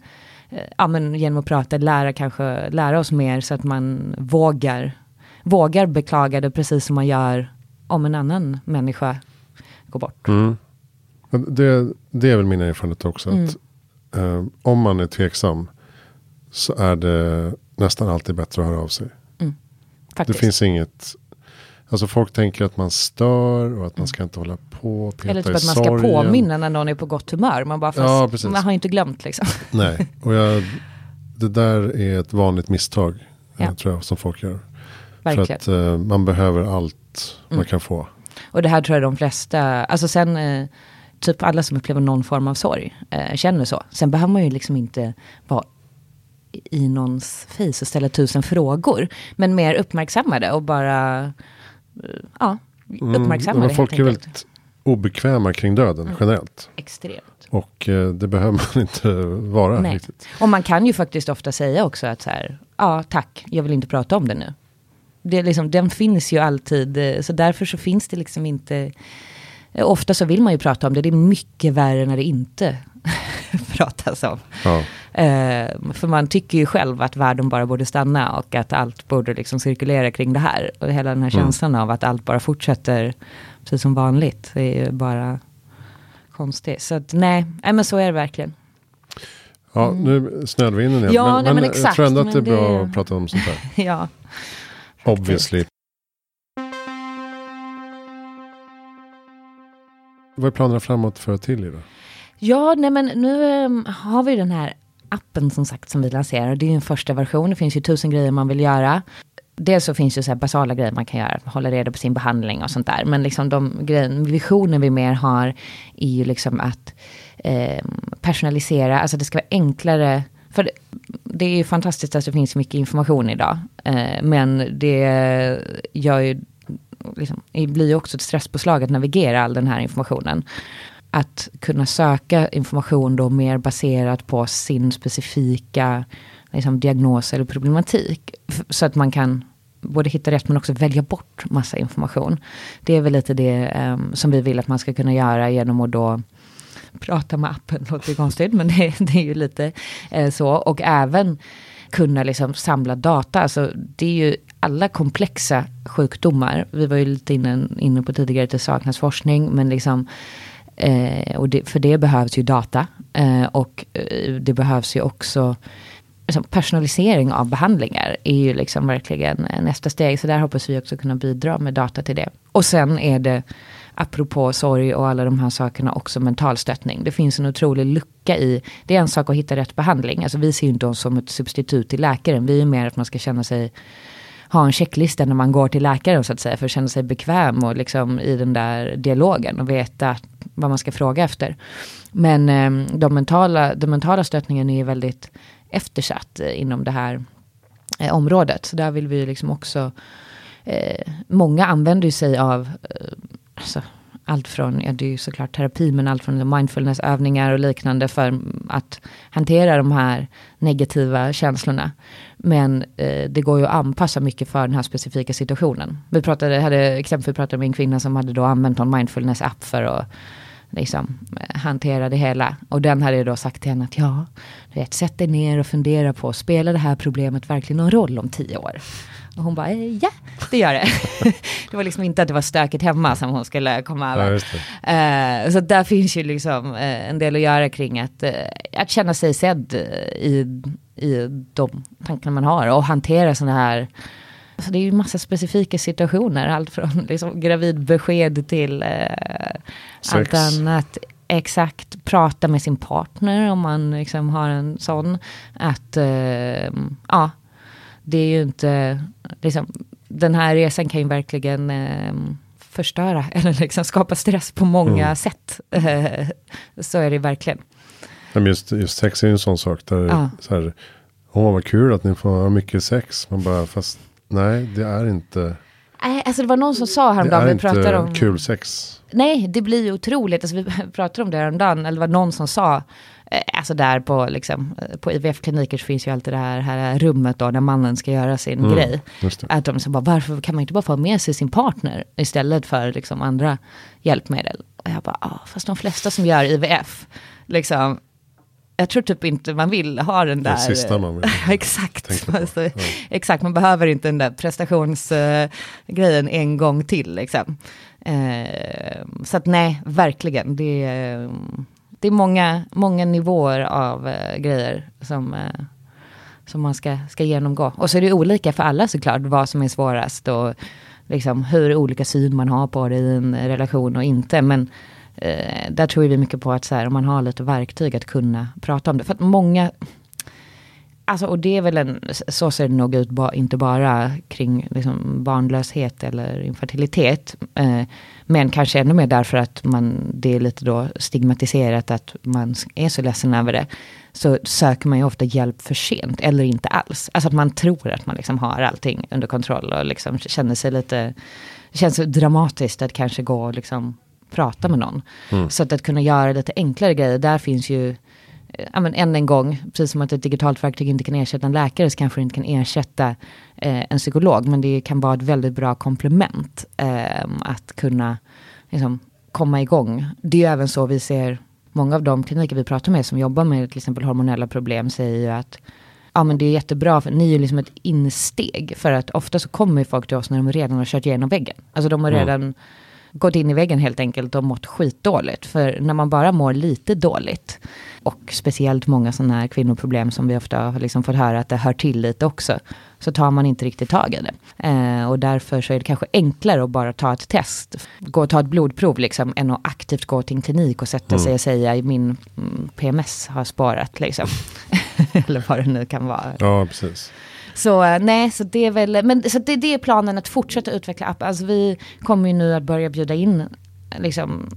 eh, ja men genom att prata, lära kanske, lära oss mer så att man vågar vågar beklaga det precis som man gör om en annan människa går bort. Mm. Det, det, är väl min erfarenhet också. Mm. Att, eh, om man är tveksam så är det nästan alltid bättre att höra av sig. Mm. Det finns inget Alltså folk tänker att man stör och att man ska inte hålla på och peta Eller typ att man ska påminna när någon är på gott humör. Man bara, fast ja, man har inte glömt liksom. *laughs* Nej, och jag, det där är ett vanligt misstag. Ja. tror jag, som folk gör. Verkligen. För att uh, man behöver allt mm. man kan få. Och det här tror jag de flesta, alltså sen uh, typ alla som upplever någon form av sorg uh, känner så. Sen behöver man ju liksom inte vara i någons face och ställa tusen frågor. Men mer uppmärksammade och bara, ja, mm, uppmärksammade. Mm, folk är väldigt obekväma kring döden mm. generellt. Extremt. Och eh, det behöver man *laughs* inte vara Nej. riktigt. Och man kan ju faktiskt ofta säga också att så här, ja tack, jag vill inte prata om det nu det liksom, den finns ju alltid, så därför så finns det liksom inte... Ofta så vill man ju prata om det, det är mycket värre när det inte *laughs* pratas om. Ja. Uh, för man tycker ju själv att världen bara borde stanna och att allt borde liksom cirkulera kring det här. Och hela den här mm. känslan av att allt bara fortsätter precis som vanligt. Det är ju bara konstigt. Så att, nej, nej men så är det verkligen. Ja, nu vi in en del. Ja, men, nej, men men jag exakt, tror ändå att det är bra det- att prata om sånt här. *laughs* ja. Obviously. Vad är planerna framåt för Tilly då? Ja, nej men nu ehm, har vi den här appen som sagt som vi lanserar. Det är ju en första version. Det finns ju tusen grejer man vill göra. Dels så finns det så här basala grejer man kan göra, hålla reda på sin behandling och sånt där. Men liksom de grejer, visionen vi mer har är ju liksom att eh, personalisera, alltså det ska vara enklare. För det, det är ju fantastiskt att det finns mycket information idag. Eh, men det gör ju, liksom, det blir ju också ett stresspåslag att navigera all den här informationen att kunna söka information då mer baserat på sin specifika liksom, diagnos eller problematik. Så att man kan både hitta rätt men också välja bort massa information. Det är väl lite det em, som vi vill att man ska kunna göra genom att då prata med appen, *laughs* låter konstigt men det, det är ju lite eh, så. Och även kunna liksom samla data. Alltså, det är ju alla komplexa sjukdomar. Vi var ju lite inne, inne på tidigare att det saknas forskning men liksom Eh, och det, för det behövs ju data. Eh, och eh, det behövs ju också liksom, personalisering av behandlingar. är ju liksom verkligen eh, nästa steg. Så där hoppas vi också kunna bidra med data till det. Och sen är det, apropå sorg och alla de här sakerna, också mental stöttning. Det finns en otrolig lucka i, det är en sak att hitta rätt behandling. Alltså vi ser ju inte oss som ett substitut till läkaren. Vi är mer att man ska känna sig ha en checklista när man går till läkaren så att säga. För att känna sig bekväm och liksom i den där dialogen och veta vad man ska fråga efter. Men ehm, de mentala, den mentala stöttningen är väldigt eftersatt eh, inom det här eh, området. Så där vill vi liksom också, eh, många använder sig av eh, alltså, allt från, ja det är ju såklart terapi, men allt från mindfulnessövningar och liknande för att hantera de här negativa känslorna. Men eh, det går ju att anpassa mycket för den här specifika situationen. Vi pratade, hade exempelvis pratade med en kvinna som hade då använt en mindfulness-app för att liksom, eh, hantera det hela. Och den hade då sagt till henne att ja, du vet, sätt dig ner och fundera på, spelar det här problemet verkligen någon roll om tio år? Och hon bara, eh, ja, det gör det. *laughs* det var liksom inte att det var stökigt hemma som hon skulle komma Ja, över. det. Eh, så där finns ju liksom eh, en del att göra kring att, att känna sig sedd i, i de tankarna man har och hantera sådana här Alltså det är ju massa specifika situationer, allt från liksom gravidbesked till allt annat. Exakt, prata med sin partner om man liksom har en sån. Att, eh, ja, det är ju inte, liksom, den här resan kan ju verkligen eh, förstöra *laughs* eller liksom skapa stress på många Mm. sätt. *laughs* Så är det verkligen. Men just, just sex är ju en sån sak där Ja. så här, åh vad kul att ni får ha mycket sex. Man bara, fast nej det är inte, Nej, alltså det var någon som sa häromdagen, är vi pratade om... kul sex. Nej, det blir ju otroligt. Alltså, vi *laughs* pratade om det häromdagen, eller det var någon som sa, eh, alltså där på, liksom, eh, på IVF-kliniker så finns ju alltid det här, här rummet då, när mannen ska göra sin Mm. grej. Att de så bara, varför kan man inte bara få med sig sin partner istället för liksom andra hjälpmedel? Och jag bara, ah, fast de flesta som gör IVF, liksom, jag tror typ inte man vill ha den Det där... sista man vill *laughs* exakt. tänka på. Alltså, Ja. Exakt, man behöver inte den där prestationsgrejen en gång till. Liksom. Eh, så att nej, verkligen. Det är, det är många, många nivåer av eh, grejer som, eh, som man ska, ska genomgå. Och så är det olika för alla såklart, vad som är svårast och liksom, hur olika syn man har på det i en relation och inte. Men eh, där tror vi mycket på att så här, om man har lite verktyg att kunna prata om det. För att många, Alltså, och det är väl en, så ser det nog ut, ba, inte bara kring liksom, barnlöshet eller infertilitet. Eh, men kanske ännu mer därför att man, det är lite då stigmatiserat att man är så ledsen över det. Så söker man ju ofta hjälp för sent, eller inte alls. Alltså att man tror att man liksom har allting under kontroll och liksom känner sig lite... Det känns dramatiskt att kanske gå och liksom prata med någon. Mm. Så att, att kunna göra lite enklare grejer, där finns ju eh, ja, men än en gång, precis som att ett digitalt verktyg inte kan ersätta en läkare, så kanske det inte kan ersätta eh, en psykolog. Men det kan vara ett väldigt bra komplement eh, att kunna liksom, komma igång. Det är även så vi ser, många av de kliniker vi pratar med som jobbar med till exempel hormonella problem säger ju att ja men det är jättebra, för ni är ju liksom ett insteg. För att ofta så kommer ju folk till oss när de redan har kört igenom väggen. Alltså de har Mm. Gått in i väggen helt enkelt och mått skitdåligt. För när man bara mår lite dåligt och speciellt många sådana här kvinnoproblem som vi ofta har liksom fått höra att det hör till lite också. Så tar man inte riktigt tag i det. Eh, och därför så är det kanske enklare att bara ta ett test. Gå och ta ett blodprov liksom än att aktivt gå till en klinik och sätta sig och säga min mm, PMS har sparat liksom. *laughs* Eller vad det nu kan vara. Ja, precis. Så eh, nej, så det är väl, men så det, det är planen att fortsätta utveckla appen. Alltså vi kommer ju nu att börja bjuda in liksom,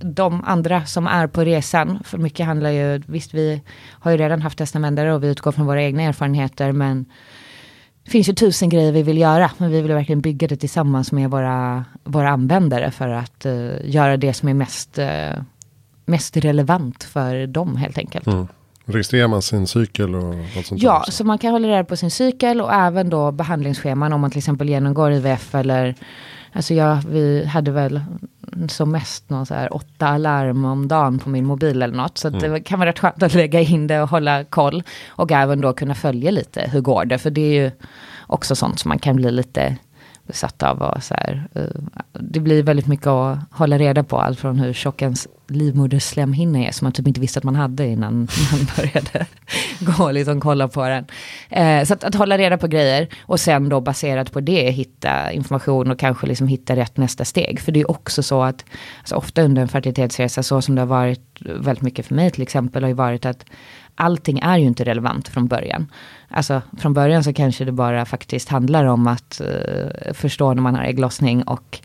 de andra som är på resan. För mycket handlar ju, visst vi har ju redan haft testamentare och vi utgår från våra egna erfarenheter. Men det finns ju tusen grejer vi vill göra. Men vi vill verkligen bygga det tillsammans med våra, våra användare. För att uh, göra det som är mest, uh, mest relevant för dem helt enkelt. Mm. Registrerar man sin cykel och allt sånt Ja, så man kan hålla reda på sin cykel och även då behandlingsscheman om man till exempel genomgår IVF eller Alltså jag, vi hade väl som mest någon så här åtta alarm om dagen på min mobil eller något. Så mm. det kan vara rätt skönt att lägga in det och hålla koll. Och även då kunna följa lite, hur går det? För det är ju också sånt som man kan bli lite besatt av. Och så här, uh, det blir väldigt mycket att hålla reda på. Allt från hur tjock ens livmoderslemhinna är. Som man typ inte visste att man hade innan *laughs* man började gå och liksom kolla på den. Eh, så att, att, hålla reda på grejer. Och sen då baserat på det hitta information och kanske liksom hitta rätt nästa steg. För det är också så att alltså ofta under en fertilitetsresa, så som det har varit väldigt mycket för mig till exempel, har ju varit att allting är ju inte relevant från början. Alltså från början så kanske det bara faktiskt handlar om att eh, förstå när man har ägglossning och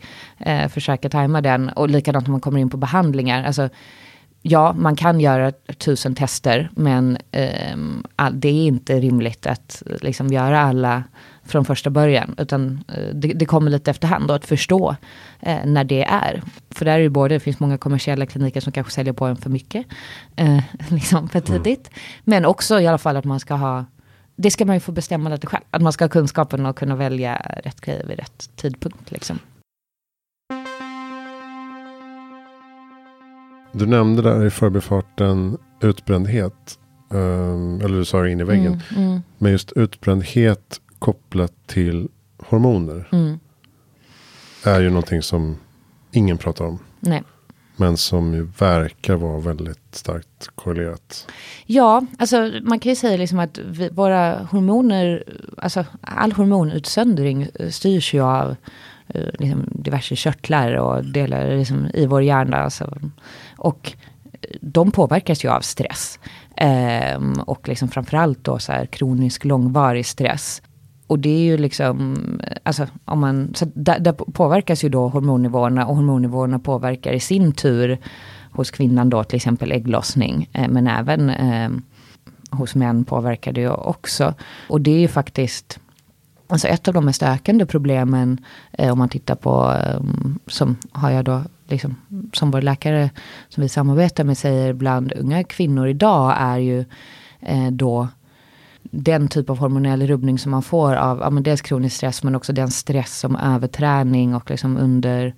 uh, försöka tajma den. Och likadant när man kommer in på behandlingar. Alltså, ja, man kan göra tusen tester, men all, det är inte rimligt att liksom, göra alla från första början. Utan uh, det, det, kommer lite efterhand och att förstå uh, när det är. För där är det både, det finns många kommersiella kliniker som kanske säljer på en för mycket. Uh, *laughs* liksom för tidigt. Mm. Men också i alla fall att man ska ha det ska man ju få bestämma lite själv. Att man ska ha kunskapen och kunna välja rätt grejer vid rätt tidpunkt. Liksom. Du nämnde där i förbifarten utbrändhet. Um, eller du sa det in i väggen. Mm, mm. Men just utbrändhet kopplat till hormoner. Mm. Är ju någonting som ingen pratar om. Nej. Men som ju verkar vara väldigt starkt korrelerat. Ja, alltså man kan ju säga liksom att vi, våra hormoner, alltså all hormonutsöndring styrs ju av uh, liksom diverse körtlar och delar liksom i vår hjärna. Alltså, och eh, de påverkas ju av stress. Um, och liksom framförallt då så här kronisk långvarig stress. Och det är ju liksom, eh, alltså om man, så där, där påverkas ju då hormonnivåerna och hormonnivåerna påverkar i sin tur hos kvinnan då till exempel ägglossning. Eh, men även eh, hos män påverkar det ju också. Och det är ju faktiskt Alltså ett av de mest ökande problemen eh, om man tittar på, eh, som har jag då, liksom, som vår läkare som vi samarbetar med säger bland unga kvinnor idag är ju eh, då den typ av hormonell rubbning som man får av ja, men dels kronisk stress men också den stress som överträning och liksom under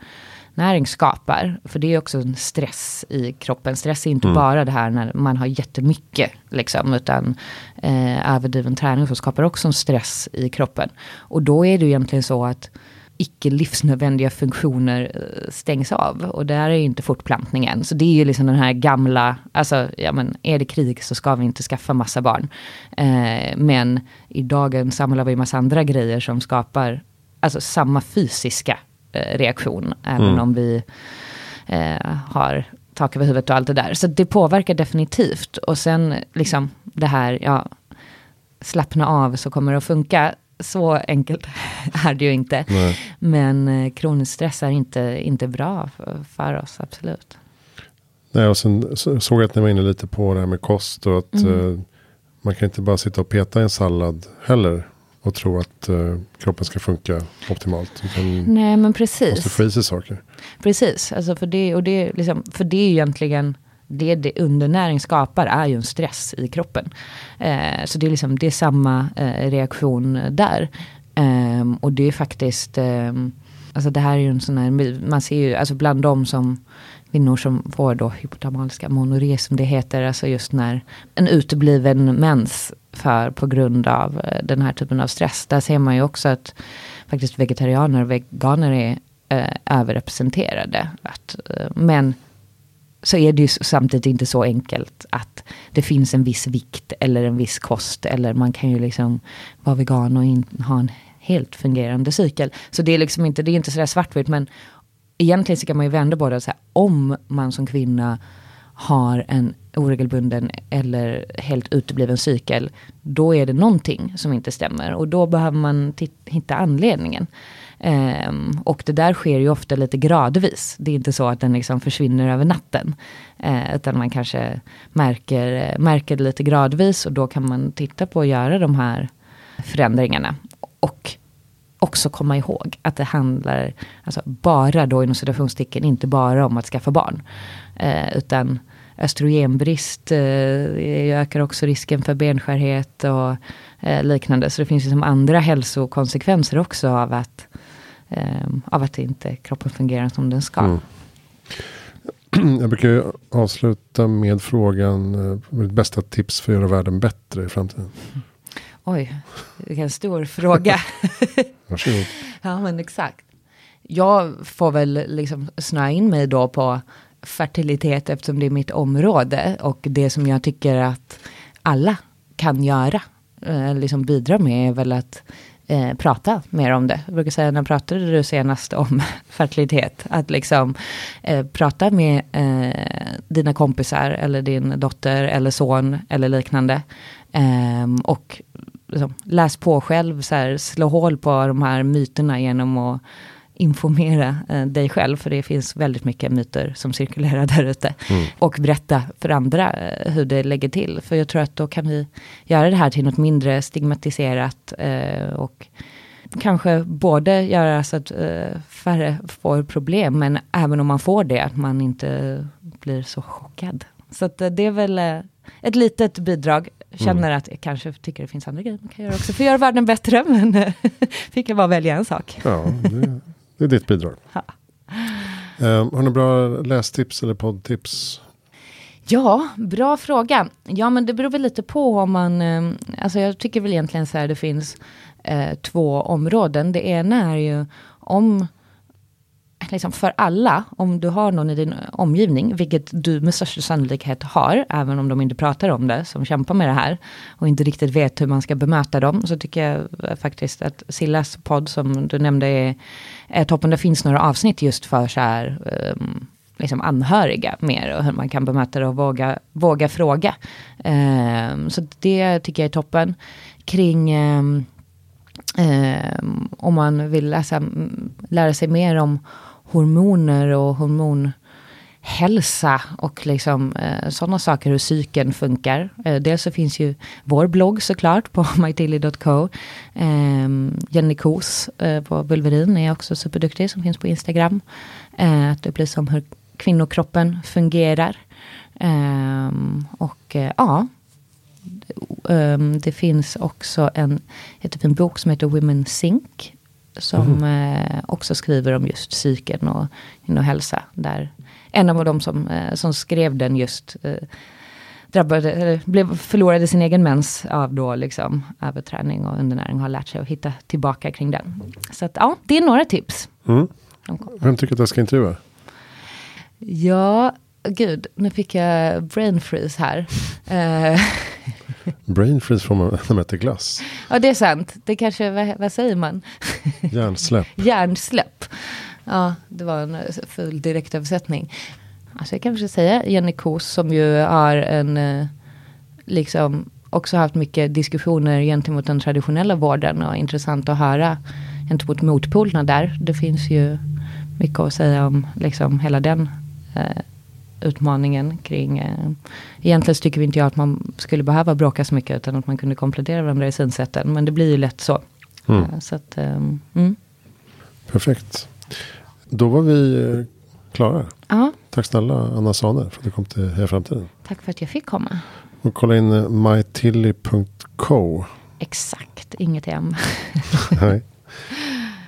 näring skapar. För det är också en stress i kroppen. Stress är inte mm. bara det här när man har jättemycket. Liksom, utan eh, överdriven träning så skapar också en stress i kroppen. Och då är det ju egentligen så att icke livsnödvändiga funktioner eh, stängs av. Och där är ju inte fortplantningen. Så det är ju liksom den här gamla, alltså ja men är det krig så ska vi inte skaffa massa barn. Eh, men i dagens samhälle har vi massa andra grejer som skapar alltså samma fysiska eh, reaktion. Även mm. om vi eh, har tak över huvudet och allt det där. Så det påverkar definitivt. Och sen liksom det här, ja, slappna av så kommer det att funka så enkelt *laughs* är det ju inte. Nej. Men eh, kronisk stress är inte, inte bra för, för, oss, absolut. Nej, och sen såg jag att ni var inne lite på det här med kost och att mm. eh, man kan inte bara sitta och peta i en sallad heller och tro att eh, kroppen ska funka optimalt. Nej, men precis. måste få i sig saker. Precis, alltså för, det, och det, liksom, för det är egentligen det, det undernäring skapar är ju en stress i kroppen. Eh, så det är, liksom, det är samma eh, reaktion där. Eh, och det är faktiskt, ehm, alltså det här är ju en sån här, man ser ju, alltså bland de som kvinnor som får då hypotamaliska monoré som det heter, alltså just när en utebliven mens för på grund av eh, den här typen av stress. Där ser man ju också att faktiskt vegetarianer och veganer är eh, överrepresenterade. Att, eh, men så är det ju samtidigt inte så enkelt att det finns en viss vikt eller en viss kost. Eller man kan ju liksom vara vegan och in, ha en helt fungerande cykel. Så det är liksom inte, det är inte sådär svartvitt. Men egentligen så kan man ju vända på det och säga om man som kvinna har en oregelbunden eller helt utebliven cykel. Då är det någonting som inte stämmer och då behöver man hitta anledningen. Um, och det där sker ju ofta lite gradvis. Det är inte så att den liksom försvinner över natten. Uh, utan man kanske märker, märker det lite gradvis och då kan man titta på att göra de här förändringarna. Och också komma ihåg att det handlar alltså bara då inom citationstecken inte bara om att skaffa barn. Uh, utan östrogenbrist uh, ökar också risken för benskörhet och eh, liknande. Så det finns liksom andra hälsokonsekvenser också av att av att inte kroppen fungerar som den ska. Mm. *clears throat* Jag brukar avsluta med frågan, eh, mitt bästa tips för att göra världen bättre i framtiden? Oj, vilken stor fråga. *laughs* Varsågod. Ja, men exakt. Jag får väl liksom snöa in mig då på fertilitet eftersom det är mitt område och det som jag tycker att alla kan göra, eh, liksom bidra med är väl att eh, prata mer om det. Jag brukar säga, när pratade du senast om *laughs* fertilitet? Att liksom eh, prata med eh, dina kompisar eller din dotter eller son eller liknande. Ehm, och liksom, läs på själv, så här, slå hål på de här myterna genom att informera eh, dig själv, för det finns väldigt mycket myter som cirkulerar *laughs* där ute. Mm. Och berätta för andra eh, hur det lägger till. För jag tror att då kan vi göra det här till något mindre stigmatiserat eh, och kanske både göra så att färre får problem, men även om man får det, att man inte blir så chockad. Så att, det är väl ett litet bidrag. Känner mm. att jag kanske tycker det finns andra grejer man kan göra också för att göra världen bättre, *laughs* men fick jag bara välja en sak. Ja, det det är ditt bidrag. Ja. Um, har ni bra lästips eller poddtips? Ja, bra fråga. Ja, men det beror väl lite på om man... Eh, alltså jag tycker väl egentligen så här, det finns eh, två områden. Det ena är ju om liksom för alla, om du har någon i din omgivning, vilket du med största sannolikhet har, även om de inte pratar om det, som kämpar med det här, och inte riktigt vet hur man ska bemöta dem, så tycker jag eh, faktiskt att Sillas podd, som du nämnde, är, är toppen. Det finns några avsnitt just för så här, um, liksom anhöriga mer, och hur man kan bemöta det och våga, våga fråga. Um, så det tycker jag är toppen. Kring um, Um, om man vill läsa, lära sig mer om hormoner och hormonhälsa och liksom, eh, sådana saker, hur psyken funkar. Eh, dels så finns ju vår blogg såklart på *laughs* mytilly.co. Eh, Jenny Kos eh, på Bulverin är också superduktig som finns på Instagram. Eh, att upplysa om hur kvinnokroppen fungerar. Ehm, och eh, ja, ehm, det finns också en jättefin bok som heter Women Sink som mm. också skriver om just psyken och, och hälsa. Där en av dem som, eh, som skrev den just eh, drabbade, blev, förlorade sin egen mens av då liksom överträning och undernäring. Har lärt sig att hitta tillbaka kring den. Så att ja, det är några tips. Mm. Vem tycker att jag ska intervjua? Ja, gud, nu fick jag brain freeze här. *laughs* Eh, Brain freeze får man *laughs* när man äter glass. Ja, det är sant. Det kanske, vad, vad säger man? *laughs* Hjärnsläpp. Hjärnsläpp. Ja, det var en full direktöversättning. Alltså jag kanske säga Jenny Kos som ju har en, eh, liksom också haft mycket diskussioner gentemot den traditionella vården och intressant att höra gentemot motpolerna där. Det finns ju mycket att säga om liksom hela den eh, utmaningen kring... Eh, egentligen tycker vi inte jag att man skulle behöva bråka så mycket utan att man kunde komplettera varandra i synsätten. Men det blir ju lätt så. Mm. Eh, så att, eh, mm. Perfekt. Då var vi eh, klara. Ja. Tack snälla Anna Sane för att du kom till Heja Framtiden. Tack för att jag fick komma. Och kolla in eh, mytilly.co. Exakt, inget M. *laughs* Nej.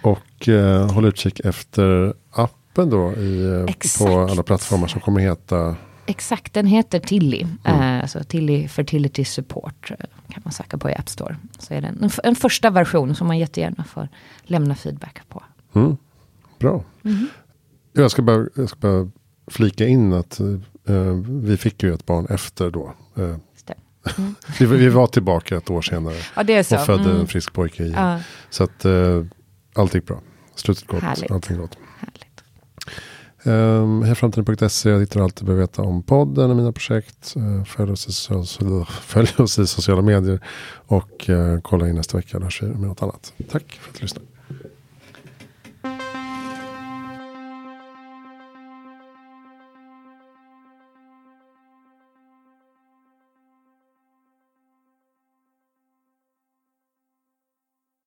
Och eh, håll utkik efter app öppen då i, eh, på alla plattformar som kommer heta? Exakt, den heter Tilly. Mm. Uh, alltså Tilly Fertility Support uh, kan man söka på i App Store. Så är det en, en första version som man jättegärna får lämna feedback på. Mm. Bra. Mm. Jag, ska bara, jag ska bara flika in att uh, vi fick ju ett barn efter då. Mm. *laughs* vi, vi, var tillbaka ett år senare. Ja, det är så. Och födde mm. en frisk pojke. Ja. Så att allt gick bra. Slutet gott. Härligt. Allting gott. Ehm, um, Hejaframtiden.se, jag hittar allt du behöver veta om podden och mina projekt. Uh, följ, oss i, följ oss i sociala medier och uh, kolla in nästa vecka. Där ser vi med något annat. Tack för att du lyssnade.